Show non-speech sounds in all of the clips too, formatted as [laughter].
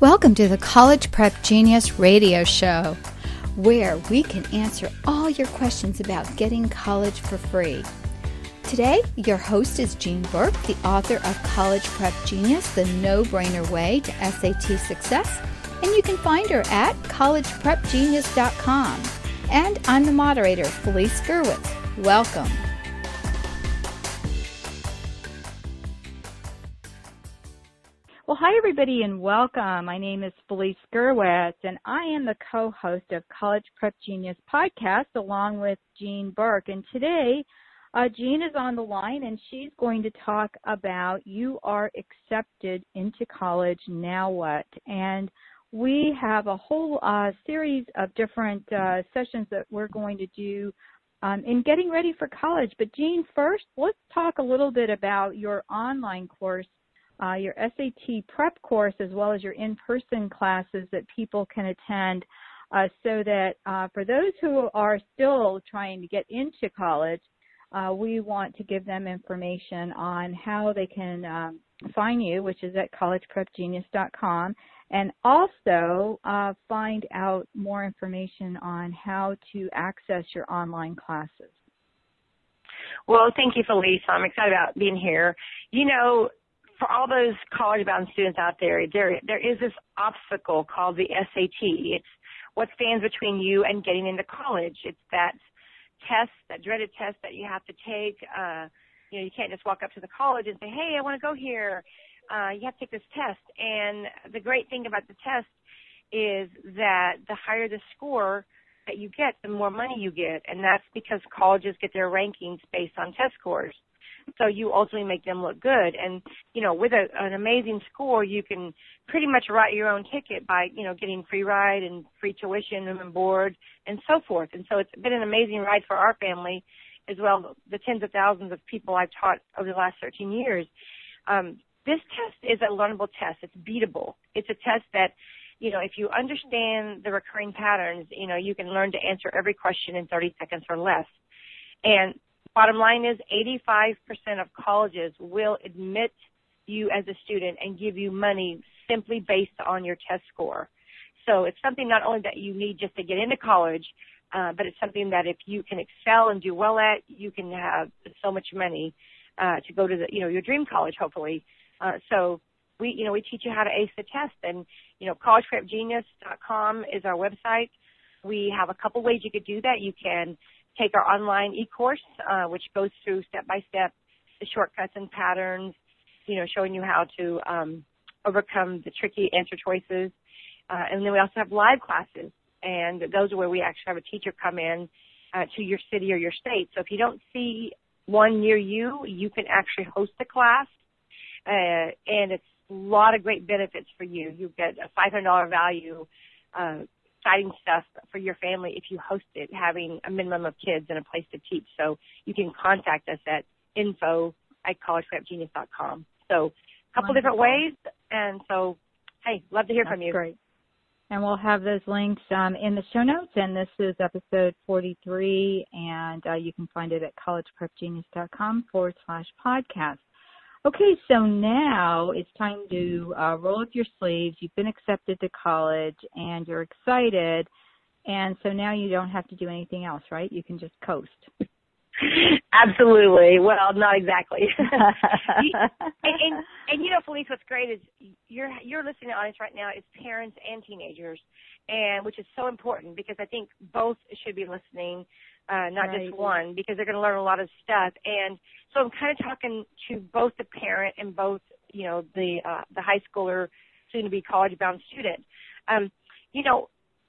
Welcome to the College Prep Genius Radio Show, where we can answer all your questions about getting college for free. Today, your host is Jean Burk, the author of College Prep Genius, the no brainer way to SAT success, and you can find her at collegeprepgenius.com. And I'm the moderator, Felice Gerwitz. Welcome. Hi, everybody, and welcome. My name is Felice Gerwitz, and I am the co-host of College Prep Genius podcast along with Jean Burk. And today, uh, Jean is on the line, and she's going to talk about you are accepted into college, now what? And we have a whole uh, series of different uh, sessions that we're going to do um, in getting ready for college. But Jean, first, let's talk a little bit about your online course uh, your SAT prep course as well as your in-person classes that people can attend uh, so that uh, for those who are still trying to get into college, uh, we want to give them information on how they can um, find you, which is at collegeprepgenius.com, and also uh, find out more information on how to access your online classes. Well, thank you, Felice. I'm excited about being here. You know, for all those college-bound students out there, there there is this obstacle called the SAT. It's what stands between you and getting into college. It's that test, that dreaded test that you have to take. Uh, you know, you can't just walk up to the college and say, "Hey, I want to go here." Uh, you have to take this test. And the great thing about the test is that the higher the score that you get, the more money you get, and that's because colleges get their rankings based on test scores so you ultimately make them look good. And you know, with a, an amazing score, you can pretty much write your own ticket by you know getting free ride and free tuition, room and board, and so forth. And so it's been an amazing ride for our family, as well the tens of thousands of people I've taught over the last 13 years. Um, this test is a learnable test. It's beatable. It's a test that you know, if you understand the recurring patterns, you know, you can learn to answer every question in 30 seconds or less. And Bottom line is 85% of colleges will admit you as a student and give you money simply based on your test score. So it's something not only that you need just to get into college, uh, but it's something that if you can excel and do well at, you can have so much money uh, to go to the, you know, your dream college, hopefully. Uh, so we, you know, we teach you how to ace the test, and you know, collegeprepgenius.com is our website. We have a couple ways you could do that. You can take our online e-course, uh, which goes through step by step the shortcuts and patterns, you know, showing you how to um, overcome the tricky answer choices. Uh, and then we also have live classes, and those are where we actually have a teacher come in uh, to your city or your state. So if you don't see one near you, you can actually host a class, uh, and it's a lot of great benefits for you. You get a $500 value uh, exciting stuff for your family if you host it, having a minimum of kids and a place to teach. So you can contact us at info at collegeprepgenius.com. So a couple Wonderful. different ways. And so, hey, love to hear That's from you. Great. And we'll have those links um, in the show notes. And this is episode 43, and uh, you can find it at collegeprepgenius.com forward slash podcast. Okay, so now it's time to uh, roll up your sleeves. You've been accepted to college and you're excited. And so now you don't have to do anything else, right? You can just coast. [laughs] Absolutely. Well, not exactly. [laughs] [laughs] and, and, and you know, Felice, what's great is you're you're listening to audience right now is parents and teenagers, and which is so important because I think both should be listening uh, not right. just one, because they're going to learn a lot of stuff. And so I'm kind of talking to both the parent and both, you know, the uh, the high schooler, soon to be college bound student. Um, you know,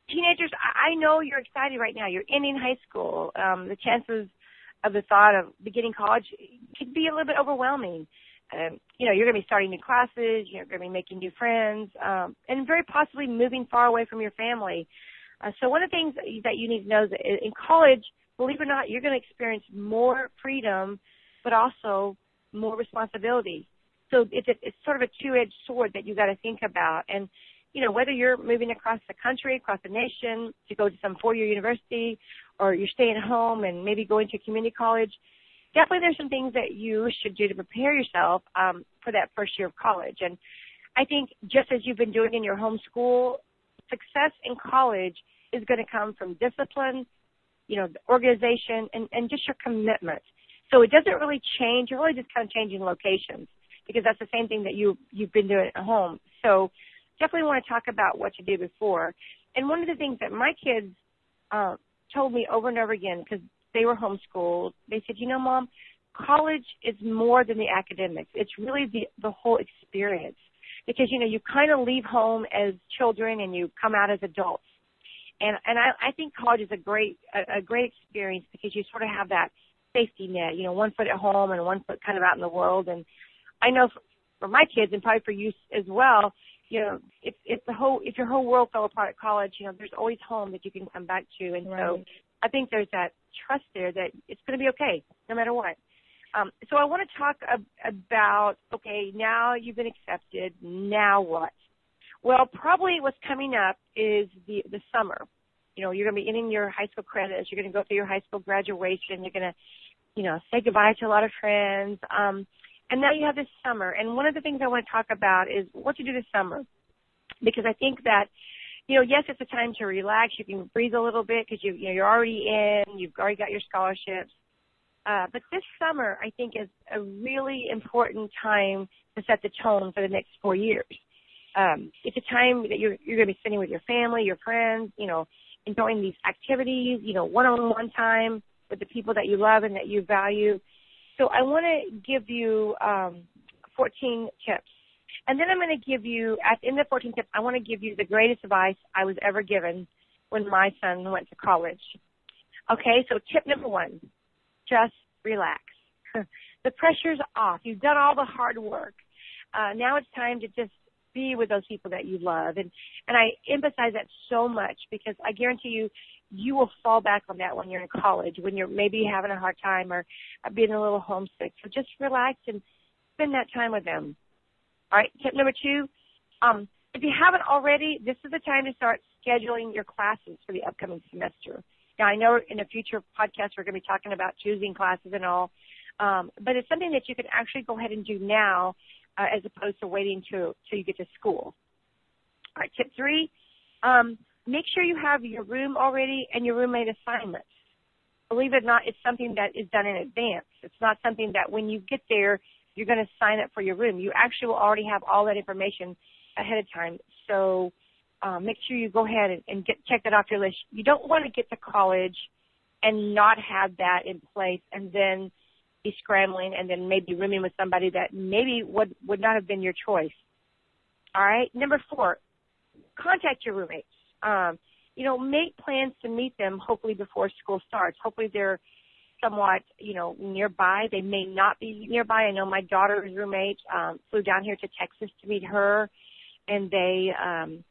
teenagers, I know you're excited right now. You're ending high school. Um, the chances of the thought of beginning college can be a little bit overwhelming. Um, you know, you're going to be starting new classes, you're going to be making new friends, um, and very possibly moving far away from your family. Uh, so one of the things that you need to know is that in college, believe it or not, you're going to experience more freedom, but also more responsibility. So it's, a, it's sort of a two-edged sword that you got to think about. And, you know, whether you're moving across the country, across the nation to go to some four-year university, or you're staying home and maybe going to community college, definitely there's some things that you should do to prepare yourself um, for that first year of college. And I think just as you've been doing in your home school, success in college is going to come from discipline, you know, organization, and, and just your commitment. So it doesn't really change. You're really just kind of changing locations because that's the same thing that you you've been doing at home. So definitely want to talk about what you did before. And one of the things that my kids uh, told me over and over again because they were homeschooled, they said, you know, mom, college is more than the academics. It's really the the whole experience because you know you kind of leave home as children and you come out as adults. And and I, I think college is a great a, a great experience because you sort of have that safety net. You know, one foot at home and one foot kind of out in the world. And I know for, for my kids and probably for you as well, you know, if if the whole if your whole world fell apart at college, you know, there's always home that you can come back to. And right. so I think there's that trust there that it's going to be okay no matter what. Um, so I want to talk ab- about okay, now you've been accepted. Now what? Well, probably what's coming up is the the summer. You know, you're going to be ending your high school credits. You're going to go through your high school graduation. You're going to, you know, say goodbye to a lot of friends. Um, and now you have this summer. And one of the things I want to talk about is what to do this summer, because I think that you know, yes, it's a time to relax. You can breathe a little bit because you, you know, you're already in. You've already got your scholarships. Uh, but this summer, I think, is a really important time to set the tone for the next four years. Um, it's a time that you're you're going to be spending with your family, your friends, you know, enjoying these activities, you know, one-on-one time with the people that you love and that you value. So I want to give you um, 14 tips, and then I'm going to give you at the the 14 tips, I want to give you the greatest advice I was ever given when my son went to college. Okay, so tip number one just relax. [laughs] the pressure's off. You've done all the hard work. Uh, now it's time to just be with those people that you love. And, and I emphasize that so much because I guarantee you, you will fall back on that when you're in college, when you're maybe having a hard time or being a little homesick. So just relax and spend that time with them. All right. Tip number two, um, if you haven't already, this is the time to start scheduling your classes for the upcoming semester. Now, I know in a future podcast we're going to be talking about choosing classes and all, um, but it's something that you can actually go ahead and do now uh, as opposed to waiting till, till you get to school. All right, tip three, um, make sure you have your room already and your roommate assignments. Believe it or not, it's something that is done in advance. It's not something that when you get there, you're going to sign up for your room. You actually will already have all that information ahead of time. So um, make sure you go ahead and, and get check that off your list. You don't want to get to college and not have that in place, and then be scrambling, and then maybe rooming with somebody that maybe would would not have been your choice. All right. Number four, contact your roommates. Um, you know, make plans to meet them. Hopefully before school starts. Hopefully they're somewhat, you know, nearby. They may not be nearby. I know my daughter's roommate um, flew down here to Texas to meet her, and they um,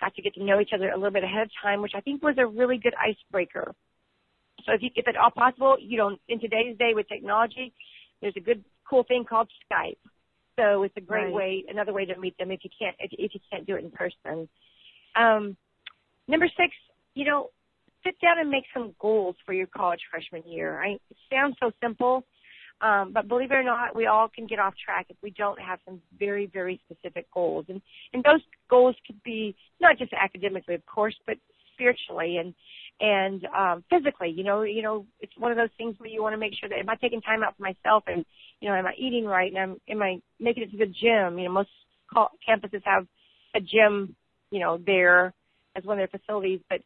got to get to know each other a little bit ahead of time, which I think was a really good icebreaker. So if you, if at all possible, you know, in today's day with technology, there's a good, cool thing called Skype. So it's a great right. way, another way to meet them if you can't, if, if you can't do it in person. Um, number six, you know, sit down and make some goals for your college freshman year. I, it sounds so simple, um, but believe it or not, we all can get off track if we don't have some very, very specific goals. And, and those goals could be not just academically, of course, but spiritually and, and, um, physically, you know, you know, it's one of those things where you want to make sure that am I taking time out for myself and, you know, am I eating right and am, am I making it to the gym? You know, most campuses have a gym, you know, there as one of their facilities, but,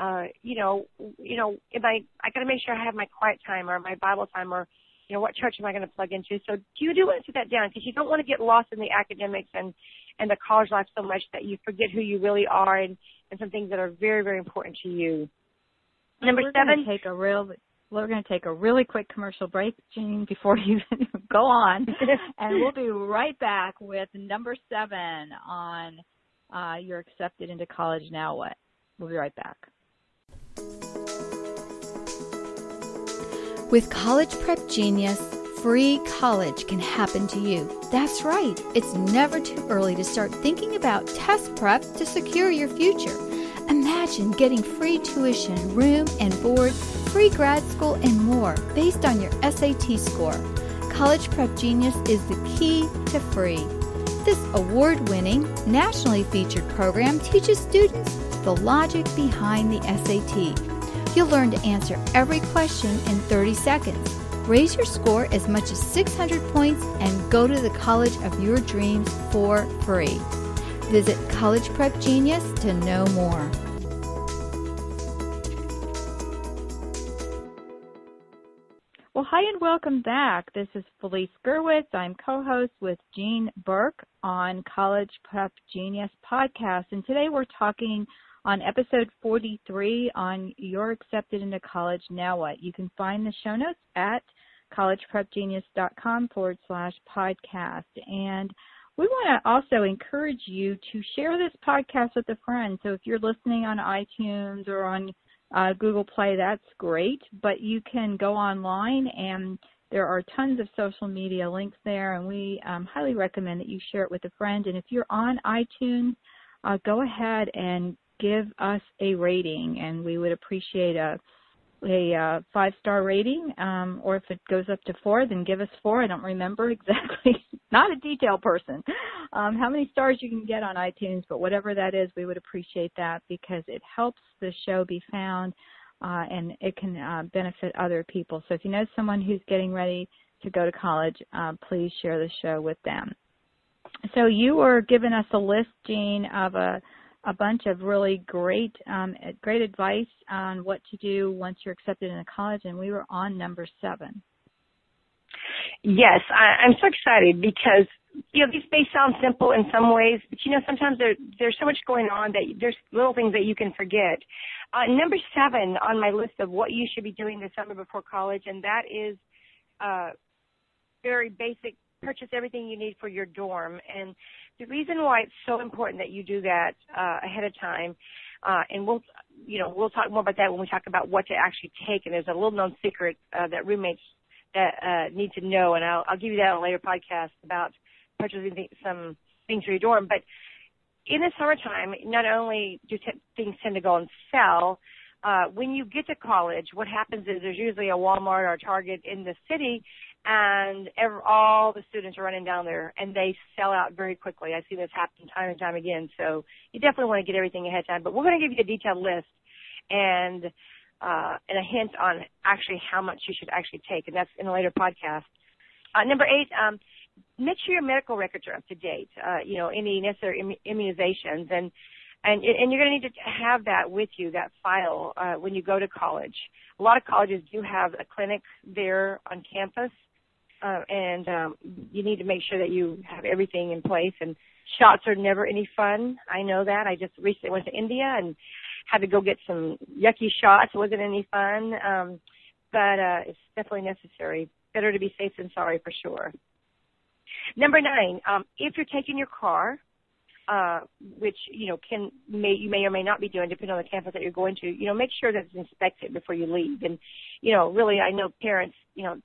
uh, you know, you know, if I, I got to make sure I have my quiet time or my Bible time or, you know, what church am I going to plug into? So do you do want to sit that down because you don't want to get lost in the academics and and the college life so much that you forget who you really are and and some things that are very very important to you. Number we're 7 take a real we're going to take a really quick commercial break, Jean, before you [laughs] go on, [laughs] and we'll be right back with number seven on uh, you're accepted into college now. What? We'll be right back. With College Prep Genius, free college can happen to you. That's right, it's never too early to start thinking about test prep to secure your future. Imagine getting free tuition, room and board, free grad school, and more based on your SAT score. College Prep Genius is the key to free. This award winning, nationally featured program teaches students the logic behind the SAT. You'll learn to answer every question in 30 seconds. Raise your score as much as 600 points and go to the college of your dreams for free. Visit College Prep Genius to know more. And welcome back. This is Felice Gerwitz. I'm co-host with Jean Burk on College Prep Genius podcast. And today we're talking on episode 43 on You're Accepted into College, Now What? You can find the show notes at collegeprepgenius.com forward slash podcast. And we want to also encourage you to share this podcast with a friend. So if you're listening on iTunes or on uh, Google Play, that's great. But you can go online and there are tons of social media links there, and we um, highly recommend that you share it with a friend. And if you're on iTunes, uh, go ahead and give us a rating, and we would appreciate a a uh, five star rating, um, or if it goes up to four, then give us four. I don't remember [laughs] exactly. Not a detail person. Um, how many stars you can get on iTunes, but whatever that is, we would appreciate that because it helps the show be found, uh, and it can uh, benefit other people. So if you know someone who's getting ready to go to college, uh, please share the show with them. So you were giving us a list, of a a bunch of really great um, great advice on what to do once you're accepted into college, and we were on number seven. Yes, I, I'm so excited because you know these may sound simple in some ways, but you know sometimes there there's so much going on that there's little things that you can forget. Uh, number seven on my list of what you should be doing this summer before college, and that is uh, very basic purchase everything you need for your dorm. And the reason why it's so important that you do that uh, ahead of time, uh, and we'll, you know, we'll talk more about that when we talk about what to actually take. And there's a little known secret uh, that roommates that uh, need to know, and I'll, I'll give you that on a later podcast about purchasing th- some things for your dorm. But in the summertime, not only do t- things tend to go on sale, uh, when you get to college, what happens is there's usually a Walmart or a Target in the city and all the students are running down there and they sell out very quickly. I see this happen time and time again. So you definitely want to get everything ahead of time. But we're going to give you a detailed list and uh, and a hint on actually how much you should actually take, and that's in a later podcast. Uh, number eight, um, make sure your medical records are up to date. Uh, you know, any necessary Im- immunizations and and and you're going to need to have that with you, that file, uh, when you go to college. A lot of colleges do have a clinic there on campus uh, and um, you need to make sure that you have everything in place. And shots are never any fun. I know that. I just recently went to India and had to go get some yucky shots. It wasn't any fun, um, but uh, it's definitely necessary. Better to be safe than sorry for sure. Number nine, um, if you're taking your car, uh, which you know can may you may or may not be doing depending on the campus that you're going to, you know, make sure that it's inspected before you leave. And you know, really, I know parents, you know,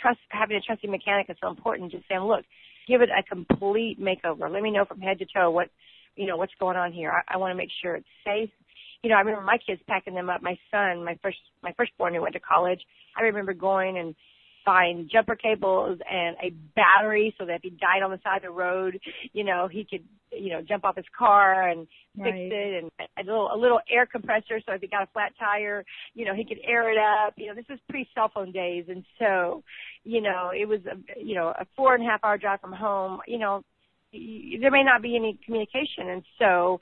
trust having a trusting mechanic is so important. Just saying, look, give it a complete makeover. Let me know from head to toe what you know what's going on here. I, I want to make sure it's safe. You know, I remember my kids packing them up. My son, my first my firstborn who went to college, I remember going and buying jumper cables and a battery so that if he died on the side of the road, you know, he could you know, jump off his car and fix right. it and a little a little air compressor so if he got a flat tire, you know, he could air it up. You know, this was pre cell phone days and so, you know, it was a you know, a four and a half hour drive from home, you know, y- there may not be any communication and so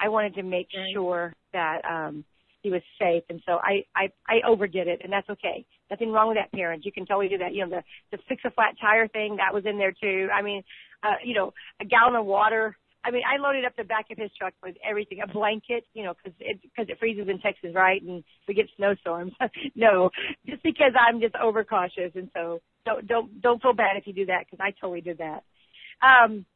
I wanted to make right. sure that um he was safe and so I, I I overdid it and that's okay. Nothing wrong with that parent. You can totally do that. You know, the the fix a flat tire thing, that was in there too. I mean, uh, you know, a gallon of water I mean, I loaded up the back of his truck with everything, a blanket, you know, because it because it freezes in Texas, right? And we get snowstorms. [laughs] no, just because I'm just overcautious, and so don't don't don't feel bad if you do that because I totally did that. Um,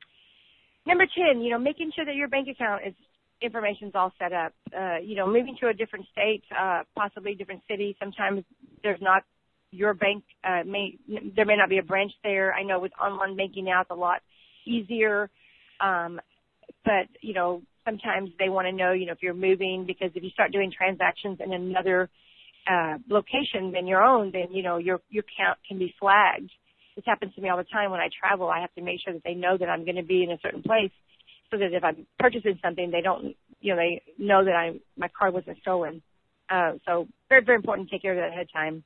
number ten, you know, making sure that your bank account is information's all set up. Uh, you know, moving to a different state, uh, possibly different city. Sometimes there's not your bank. Uh, may there may not be a branch there. I know with online banking now, it's a lot easier. Um, but you know sometimes they want to know you know if you're moving because if you start doing transactions in another uh, location than your own, then you know your your account can be flagged. this happens to me all the time when I travel. I have to make sure that they know that I'm going to be in a certain place so that if I'm purchasing something, they don't, you know, they know that I'm, my card wasn't stolen. Uh, so very, very important to take care of that ahead of time.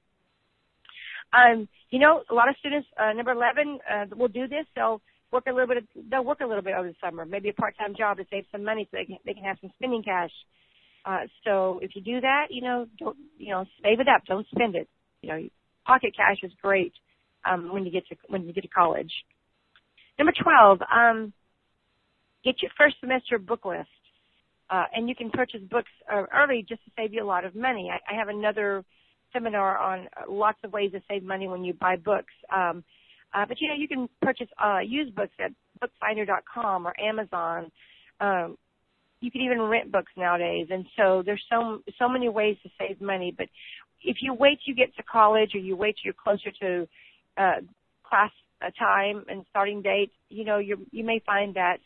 Um, you know, a lot of students, uh, number 11, uh, will do this. They'll work a little bit, they'll work a little bit over the summer, maybe a part-time job to save some money so they can, they can have some spending cash. Uh, so if you do that, you know, don't, you know, save it up. Don't spend it. You know, pocket cash is great, um, when you get to, when you get to college. Number 12, um, get your first semester book list. Uh, and you can purchase books uh, early just to save you a lot of money. I, I have another seminar on uh, lots of ways to save money when you buy books. Um, uh, but you know, you can purchase uh, used books at bookfinder.com or Amazon. Um, you can even rent books nowadays, and so there's so so many ways to save money. But if you wait you get to college, or you wait you're closer to uh, class uh, time and starting date, you know, you you may find that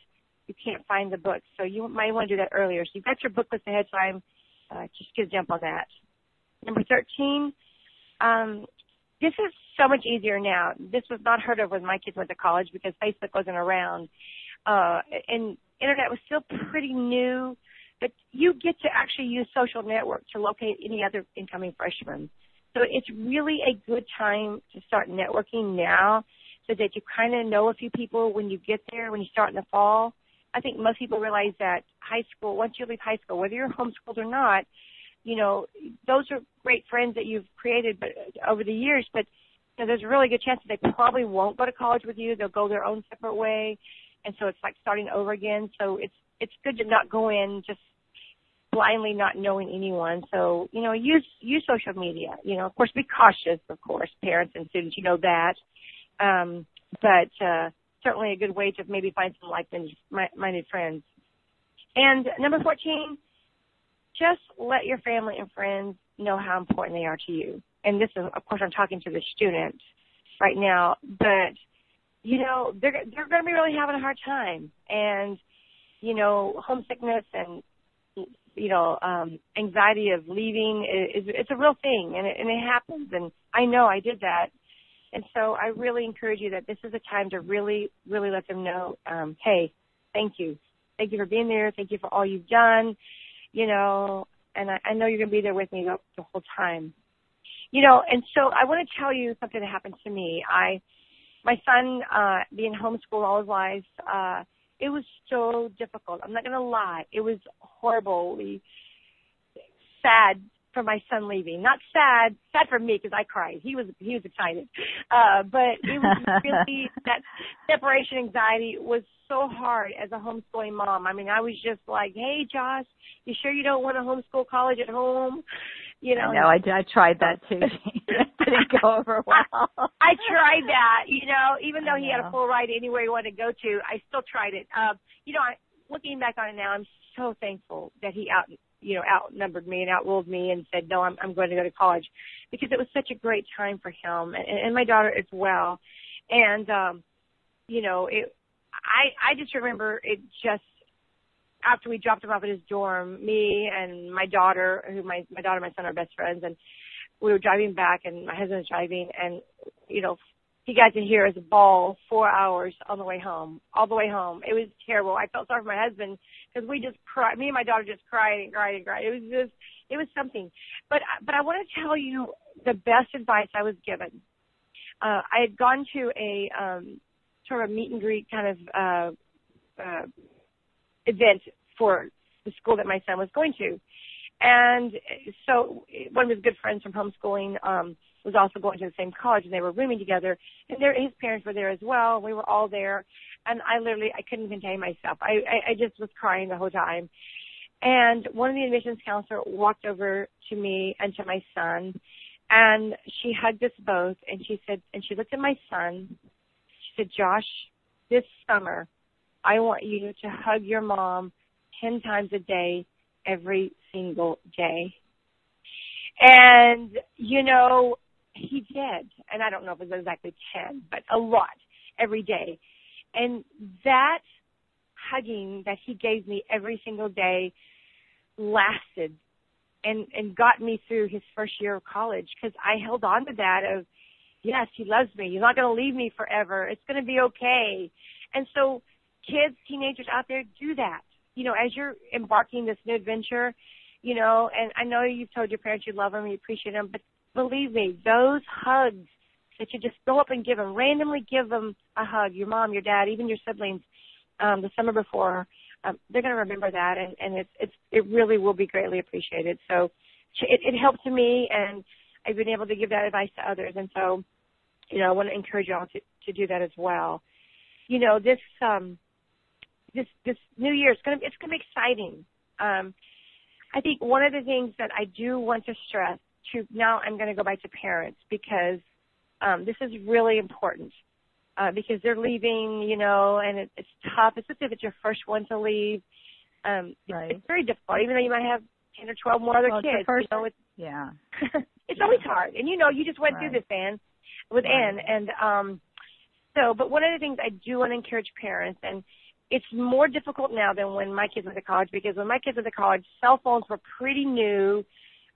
you can't find the books. So you might want to do that earlier. So you've got your book list ahead of time. Uh, just get a jump on that. Number 13, um, this is so much easier now. This was not heard of when my kids went to college because Facebook wasn't around. Uh, and internet was still pretty new, but you get to actually use social network to locate any other incoming freshmen. So it's really a good time to start networking now so that you kind of know a few people when you get there, when you start in the fall. I think most people realize that high school, once you leave high school, whether you're homeschooled or not, you know, those are great friends that you've created but over the years, but you know, there's a really good chance that they probably won't go to college with you. They'll go their own separate way. And so it's like starting over again. So it's, it's good to not go in just blindly not knowing anyone. So, you know, use, use social media. You know, of course, be cautious, of course, parents and students, you know that. Um, but, uh, certainly a good way to maybe find some like-minded friends. And number 14, just let your family and friends know how important they are to you. And this is, of course, I'm talking to the student right now, but you know they're they're going to be really having a hard time, and you know homesickness and you know um, anxiety of leaving is it's a real thing, and it, and it happens. And I know I did that, and so I really encourage you that this is a time to really, really let them know, um, hey, thank you. Thank you for being there. Thank you for all you've done. You know, and I, I know you're going to be there with me the, the whole time. You know, and so I want to tell you something that happened to me. I, my son, uh, being homeschooled all his life, uh, it was so difficult. I'm not going to lie. It was horribly sad for my son leaving. Not sad, sad for me because I cried. He was he was excited, uh, but it was [laughs] really that separation anxiety was so hard as a homeschooling mom. I mean, I was just like, "Hey, Josh, you sure you don't want to homeschool college at home?" You know. No, I, I tried that too. [laughs] didn't go over well. I, tried that. You know, even though he had a full ride anywhere he wanted to go to, I still tried it. Um, you know, I, looking back on it now, I'm so thankful that he out you know, outnumbered me and outruled me and said, no, I'm, I'm going to go to college because it was such a great time for him and, and my daughter as well. And, um, you know, it, I, I just remember it just after we dropped him off at his dorm, me and my daughter, who my, my daughter and my son are best friends and we were driving back and my husband was driving and, you know, he got to hear us bawl four hours on the way home, all the way home. It was terrible. I felt sorry for my husband because we just cried. Me and my daughter just cried and cried and cried. It was just, it was something. But, but I want to tell you the best advice I was given. Uh, I had gone to a, um, sort of a meet and greet kind of, uh, uh, event for the school that my son was going to. And so one of his good friends from homeschooling, um, was also going to the same college and they were rooming together and their his parents were there as well. We were all there and I literally I couldn't contain myself. I, I, I just was crying the whole time. And one of the admissions counselor walked over to me and to my son and she hugged us both and she said and she looked at my son. She said, Josh, this summer I want you to hug your mom ten times a day every single day. And, you know, he did, and I don't know if it was exactly 10, but a lot every day. And that hugging that he gave me every single day lasted and and got me through his first year of college because I held on to that of yes, he loves me. He's not going to leave me forever. It's going to be okay. And so kids, teenagers out there, do that. You know, as you're embarking this new adventure, you know, and I know you've told your parents you love them, you appreciate them, but believe me, those hugs that you just go up and give them, randomly give them a hug, your mom, your dad, even your siblings, um, the summer before, um, they're going to remember that, and, and it's it's it really will be greatly appreciated. So it, it helped me, and I've been able to give that advice to others, and so you know I want to encourage y'all to to do that as well. You know this um this this new year going to it's going to be exciting. Um, I think one of the things that I do want to stress to now I'm going to go back to parents because um, this is really important uh, because they're leaving, you know, and it, it's tough, especially if it's your first one to leave. Um, right. it's, it's very difficult, even though you might have 10 or 12 more other well, kids. First, you know, it's, [laughs] yeah. [laughs] it's always hard. And you know, you just went right. through this, Anne, with right. Anne. And, um, so, but one of the things I do want to encourage parents, and it's more difficult now than when my kids went to college because when my kids went to college, cell phones were pretty new.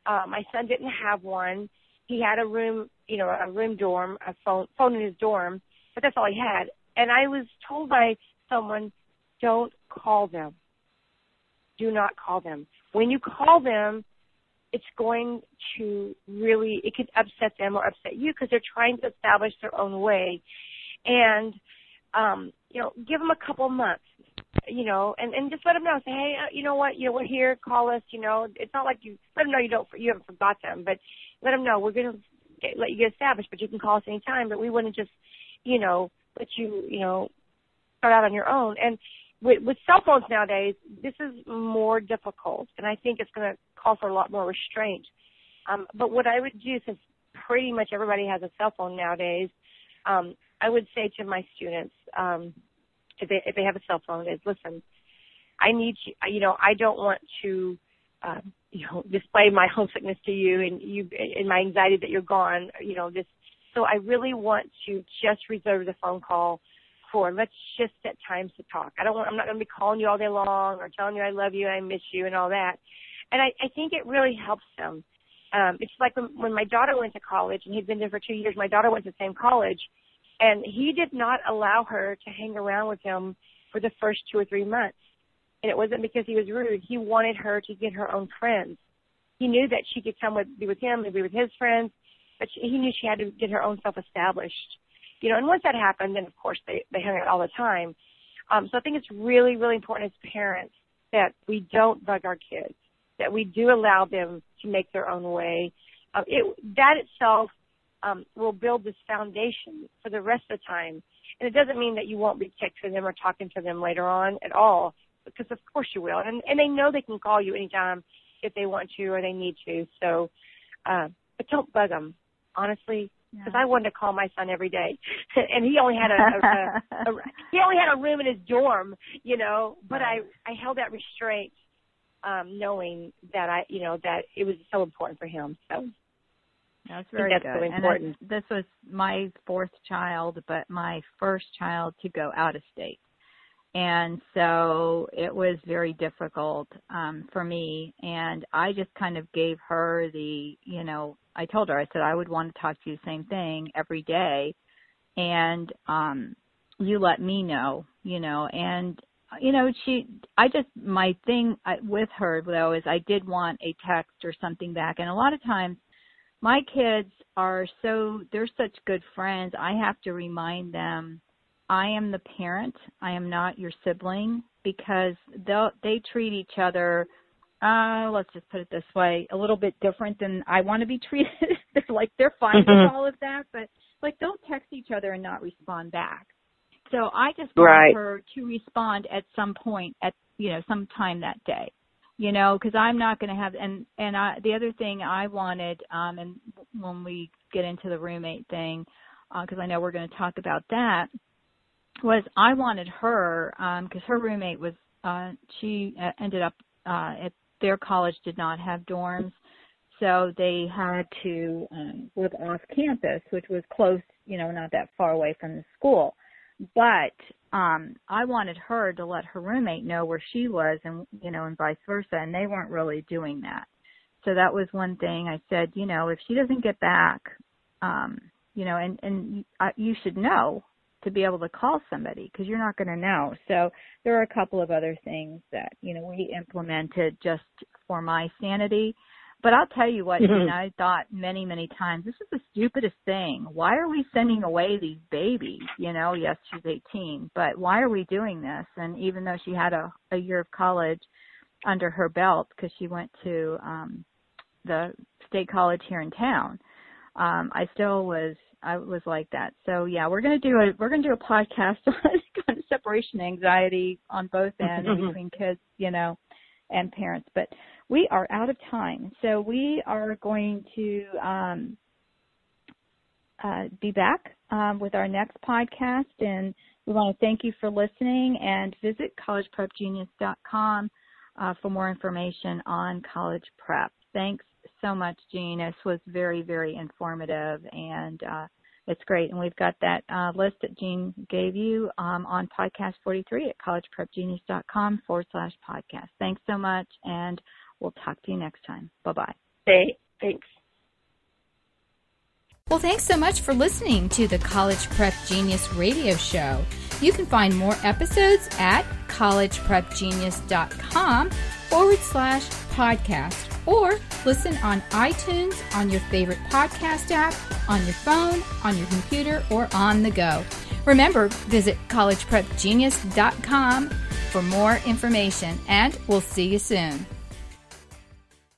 Uh, my son didn't have one. He had a room, you know, a room dorm, a phone, phone in his dorm, but that's all he had. And I was told by someone, don't call them. Do not call them. When you call them, it's going to really, it could upset them or upset you because they're trying to establish their own way. And, um, you know, give them a couple months, you know, and, and just let them know, say, hey, uh, you know what, you know, we're here, call us, you know, it's not like you, let them know you don't, you haven't forgot them, but let them know we're going to let you get established, but you can call us anytime, but we wouldn't just, you know, let you, you know, start out on your own. And with, with cell phones nowadays, this is more difficult, and I think it's to call for a lot more restraint. Um, but what I would do, since pretty much everybody has a cell phone nowadays, um, I would say to my students, um, if they if they have a cell phone, is listen, I need you. You know, I don't want to, uh, you know, [laughs] display my [laughs] homesickness to you and you and my anxiety that you're gone. You know, this. So I really want to just reserve the phone call for let's just set times to talk. I don't want. I'm not going to be calling you all day long or telling you I love you, I miss you, and all that. And I, I think it really helps them. Um, it's like when, when my daughter went to college, and he'd been there for two years. My daughter went to the same college, and he did not allow her to hang around with him for the first two or three months. And it wasn't because he was rude. He wanted her to get her own friends. He knew that she could come with, be with him and be with his friends, but she, he knew she had to get her own self established. You know, and once that happened, then of course they, they hung out all the time. Um, so I think it's really, really important as parents that we don't bug our kids, that we do allow them to make their own way. Uh, it, that itself um, will build this foundation for the rest of the time. And it doesn't mean that you won't be texting them or talking to them later on at all, because of course you will. And, and they know they can call you anytime if they want to or they need to. So, uh, but don't bug them, honestly, because yeah. I wanted to call my son every day, [laughs] and he only had a, a, a, a [laughs] he only had a room in his dorm, you know. But I I held that restraint, um, knowing that I you know that it was so important for him. So that's very that's good. Really important. And this was my fourth child, but my first child to go out of state. And so it was very difficult um, for me. And I just kind of gave her the, you know, I told her, I said, I would want to talk to you the same thing every day. And um, you let me know, you know, and you know she i just my thing with her though is i did want a text or something back and a lot of times my kids are so they're such good friends. I have to remind them i am the parent. I am not your sibling because they they treat each other uh let's just put it this way a little bit different than i want to be [laughs] treated. They're like they're fine mm-hmm. with all of that but like don't text each other and not respond back. So i just want right. her to respond at some point at you know some time that day you know because i'm not going to have and and i the other thing i wanted um and when we get into the roommate thing because uh, i know we're going to talk about that was i wanted her um because her roommate was uh she uh, ended up uh at their college did not have dorms so they had to um live off campus which was close you know not that far away from the school but um I wanted her to let her roommate know where she was and you know and vice versa and they weren't really doing that. So that was one thing I said, you know, if she doesn't get back um you know, and and uh, you should know to be able to call somebody because you're not going to know. So there are a couple of other things that you know we implemented just for my sanity. But I'll tell you what, mm-hmm. [laughs] I thought many, many times, this is the stupidest thing. Why are we sending away these babies? You know, yes, she's 18, but why are we doing this? And even though she had a, a year of college under her belt because she went to um the state college here in town, um, I still was I was like that. So yeah, we're gonna do a we're gonna do a podcast [laughs] on separation anxiety on both [laughs] ends between kids, you know, and parents. But we are out of time, so we are going to um, uh, be back um, with our next podcast, and we want to thank you for listening. And visit collegeprepgenius.com uh, for more information on college prep. Thanks so much, Jean. This was very, very informative and uh, it's great. And we've got that uh, list that Jean gave you um, on podcast 43 at collegeprepgenius.com forward slash podcast. Thanks so much, and we'll talk to you next time. Bye bye. Hey, thanks. Well, thanks so much for listening to the College Prep Genius radio show. You can find more episodes at collegeprepgenius.com forward slash podcast or listen on iTunes, on your favorite podcast app, on your phone, on your computer, or on the go. Remember, visit collegeprepgenius.com for more information, and we'll see you soon.